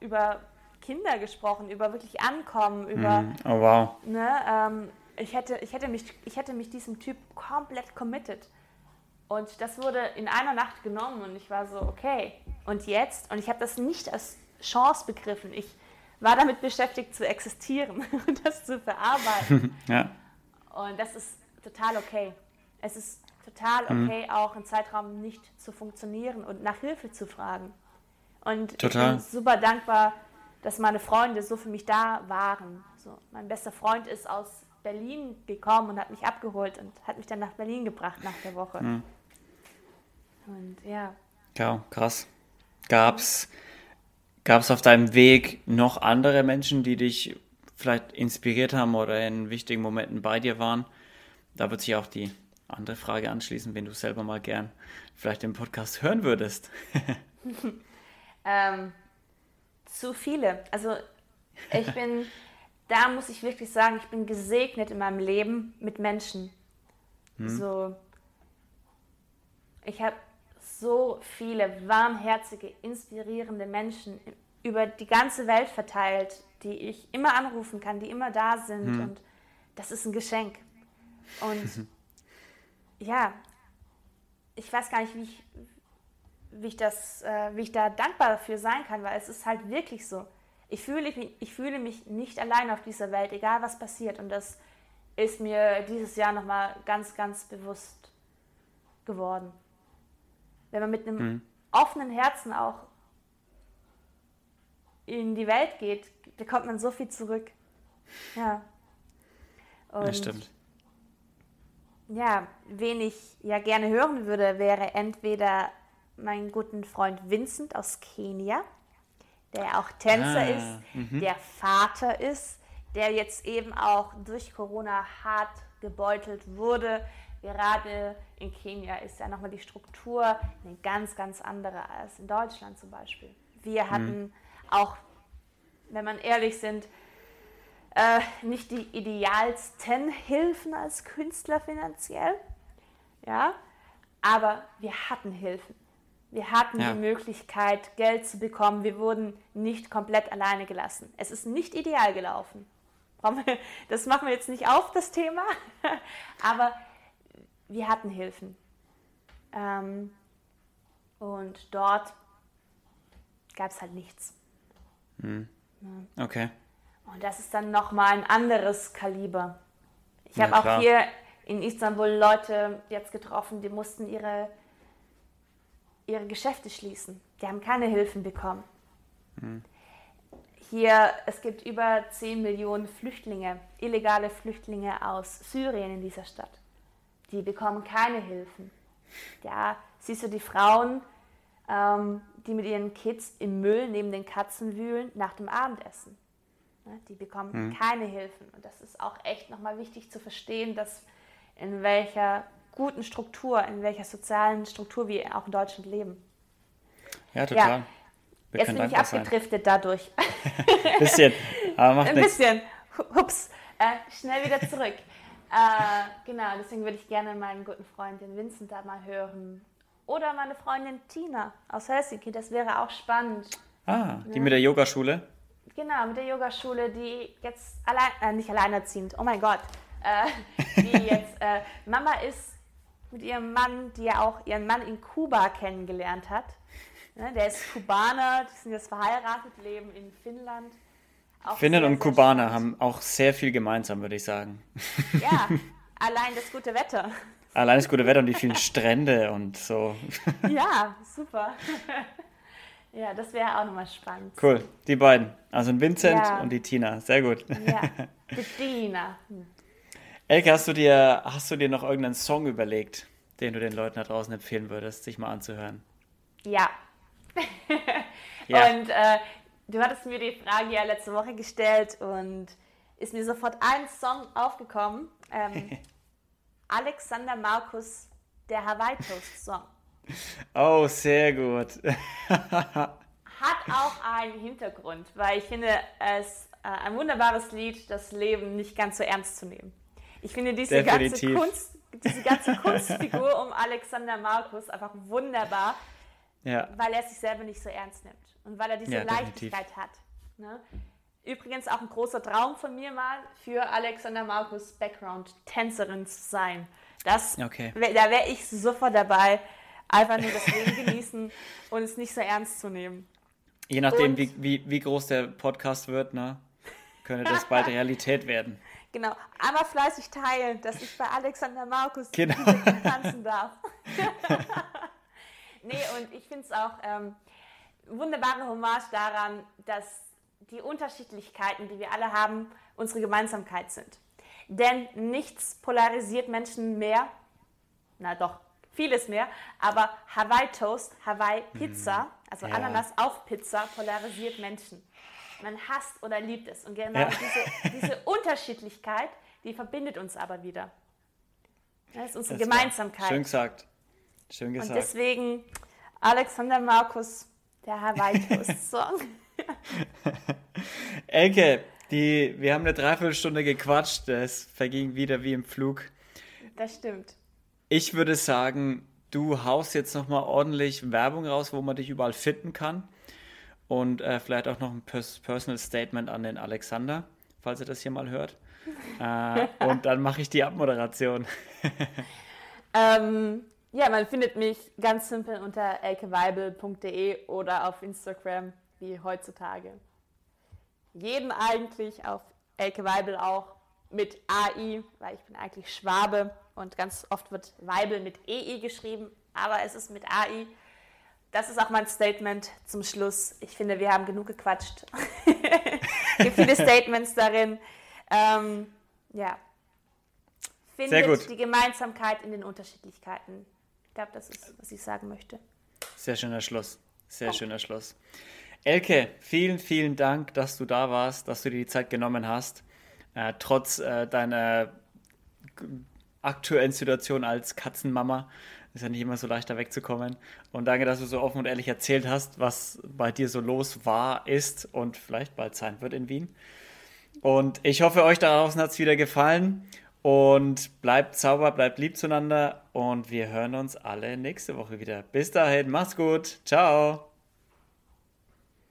über Kinder gesprochen, über wirklich Ankommen, über. Mhm. Oh wow. Ne, ähm, ich, hätte, ich, hätte mich, ich hätte mich diesem Typ komplett committed. Und das wurde in einer Nacht genommen und ich war so, okay. Und jetzt? Und ich habe das nicht als Chance begriffen. Ich war damit beschäftigt zu existieren und das zu verarbeiten. ja. Und das ist total okay. Es ist total mhm. okay, mhm. auch im Zeitraum nicht zu funktionieren und nach Hilfe zu fragen. Und total. ich bin super dankbar, dass meine Freunde so für mich da waren. So, mein bester Freund ist aus Berlin gekommen und hat mich abgeholt und hat mich dann nach Berlin gebracht nach der Woche. Mhm. Und ja. Ja, krass. Gab's Gab es auf deinem Weg noch andere Menschen, die dich vielleicht inspiriert haben oder in wichtigen Momenten bei dir waren? Da wird sich auch die andere Frage anschließen, wenn du selber mal gern vielleicht den Podcast hören würdest. ähm, zu viele. Also ich bin, da muss ich wirklich sagen, ich bin gesegnet in meinem Leben mit Menschen. Hm. So, ich habe so viele warmherzige, inspirierende Menschen über die ganze Welt verteilt, die ich immer anrufen kann, die immer da sind. Hm. Und das ist ein Geschenk. Und ja, ich weiß gar nicht, wie ich, wie ich, das, äh, wie ich da dankbar dafür sein kann, weil es ist halt wirklich so. Ich fühle, ich fühle mich nicht allein auf dieser Welt, egal was passiert. Und das ist mir dieses Jahr nochmal ganz, ganz bewusst geworden wenn man mit einem mhm. offenen Herzen auch in die Welt geht, bekommt man so viel zurück. Ja. Und das stimmt. Ja, wen ich ja gerne hören würde, wäre entweder mein guten Freund Vincent aus Kenia, der auch Tänzer ah, ist, -hmm. der Vater ist, der jetzt eben auch durch Corona hart gebeutelt wurde, Gerade in Kenia ist ja nochmal die Struktur eine ganz, ganz andere als in Deutschland zum Beispiel. Wir hatten mhm. auch, wenn man ehrlich sind, äh, nicht die idealsten Hilfen als Künstler finanziell. Ja, aber wir hatten Hilfen. Wir hatten ja. die Möglichkeit, Geld zu bekommen. Wir wurden nicht komplett alleine gelassen. Es ist nicht ideal gelaufen. Das machen wir jetzt nicht auf, das Thema. Aber wir hatten Hilfen. Ähm, und dort gab es halt nichts. Hm. Okay. Und das ist dann nochmal ein anderes Kaliber. Ich ja, habe auch hier in Istanbul Leute jetzt getroffen, die mussten ihre, ihre Geschäfte schließen. Die haben keine Hilfen bekommen. Hm. Hier, es gibt über 10 Millionen Flüchtlinge, illegale Flüchtlinge aus Syrien in dieser Stadt die bekommen keine Hilfen. Ja, siehst du die Frauen, ähm, die mit ihren Kids im Müll neben den Katzen wühlen nach dem Abendessen. Ja, die bekommen hm. keine Hilfen. Und das ist auch echt nochmal wichtig zu verstehen, dass in welcher guten Struktur, in welcher sozialen Struktur wir auch in Deutschland leben. Ja, total. Ja, jetzt bin ich abgedriftet sein. dadurch. bisschen, aber macht Ein nichts. bisschen. Hups, äh, schnell wieder zurück. Äh, genau, deswegen würde ich gerne meinen guten Freund, den Vincent, da mal hören. Oder meine Freundin Tina aus Helsinki, das wäre auch spannend. Ah, die mit der Yogaschule? Genau, mit der Yogaschule, die jetzt allein, äh, nicht alleinerziehend, oh mein Gott, äh, die jetzt äh, Mama ist mit ihrem Mann, die ja auch ihren Mann in Kuba kennengelernt hat. Ne, der ist Kubaner, die sind jetzt verheiratet, leben in Finnland. Finnen und Kubaner haben auch sehr viel gemeinsam, würde ich sagen. Ja, allein das gute Wetter. Allein das gute Wetter und die vielen Strände und so. Ja, super. Ja, das wäre auch nochmal spannend. Cool, die beiden. Also ein Vincent ja. und die Tina. Sehr gut. Ja, die Tina. Elke, hast du, dir, hast du dir noch irgendeinen Song überlegt, den du den Leuten da draußen empfehlen würdest, sich mal anzuhören? Ja. ja. Und äh, Du hattest mir die Frage ja letzte Woche gestellt und ist mir sofort ein Song aufgekommen. Ähm, Alexander Markus der Hawaii Toast Song. Oh, sehr gut. Hat auch einen Hintergrund, weil ich finde es äh, ein wunderbares Lied, das Leben nicht ganz so ernst zu nehmen. Ich finde diese ganze, Kunst, diese ganze Kunstfigur um Alexander Markus einfach wunderbar, ja. weil er sich selber nicht so ernst nimmt und weil er diese ja, Leichtigkeit definitiv. hat. Ne? Übrigens auch ein großer Traum von mir mal, für Alexander Markus Background-Tänzerin zu sein. Das, okay. Da wäre ich sofort dabei, einfach nur das Leben genießen und es nicht so ernst zu nehmen. Je nachdem, wie, wie, wie groß der Podcast wird, ne, könnte das bald Realität werden. Genau, aber fleißig teilen, dass ich bei Alexander Markus genau. tanzen darf. nee, und ich finde es auch ähm, wunderbare Hommage daran, dass die Unterschiedlichkeiten, die wir alle haben, unsere Gemeinsamkeit sind. Denn nichts polarisiert Menschen mehr, na doch, vieles mehr, aber Hawaii Toast, Hawaii Pizza, mhm. also ja. Ananas auf Pizza, polarisiert Menschen. Man hasst oder liebt es. Und genau ja. diese, diese Unterschiedlichkeit, die verbindet uns aber wieder. Das ist unsere das Gemeinsamkeit. Schön gesagt. Schön gesagt. Und deswegen Alexander Markus, der Hawaii Toast Song. Elke, die, wir haben eine Dreiviertelstunde gequatscht. Es verging wieder wie im Flug. Das stimmt. Ich würde sagen, du haust jetzt nochmal ordentlich Werbung raus, wo man dich überall finden kann. Und äh, vielleicht auch noch ein Personal Statement an den Alexander, falls er das hier mal hört. äh, und dann mache ich die Abmoderation. ähm, ja, man findet mich ganz simpel unter elkeweibel.de oder auf Instagram, wie heutzutage. Jeden eigentlich auf Elke Weibel auch mit AI, weil ich bin eigentlich Schwabe und ganz oft wird Weibel mit EI geschrieben, aber es ist mit AI. Das ist auch mein Statement zum Schluss. Ich finde, wir haben genug gequatscht. es gibt viele Statements darin. Ähm, ja. Findet die Gemeinsamkeit in den Unterschiedlichkeiten. Ich glaube, das ist, was ich sagen möchte. Sehr schöner Schluss. Sehr oh. schöner Schluss. Elke, vielen, vielen Dank, dass du da warst, dass du dir die Zeit genommen hast. Äh, trotz äh, deiner aktuellen Situation als Katzenmama. Ist ja nicht immer so leicht, da wegzukommen. Und danke, dass du so offen und ehrlich erzählt hast, was bei dir so los war, ist und vielleicht bald sein wird in Wien. Und ich hoffe, euch da draußen hat es wieder gefallen. Und bleibt sauber, bleibt lieb zueinander. Und wir hören uns alle nächste Woche wieder. Bis dahin, macht's gut. Ciao.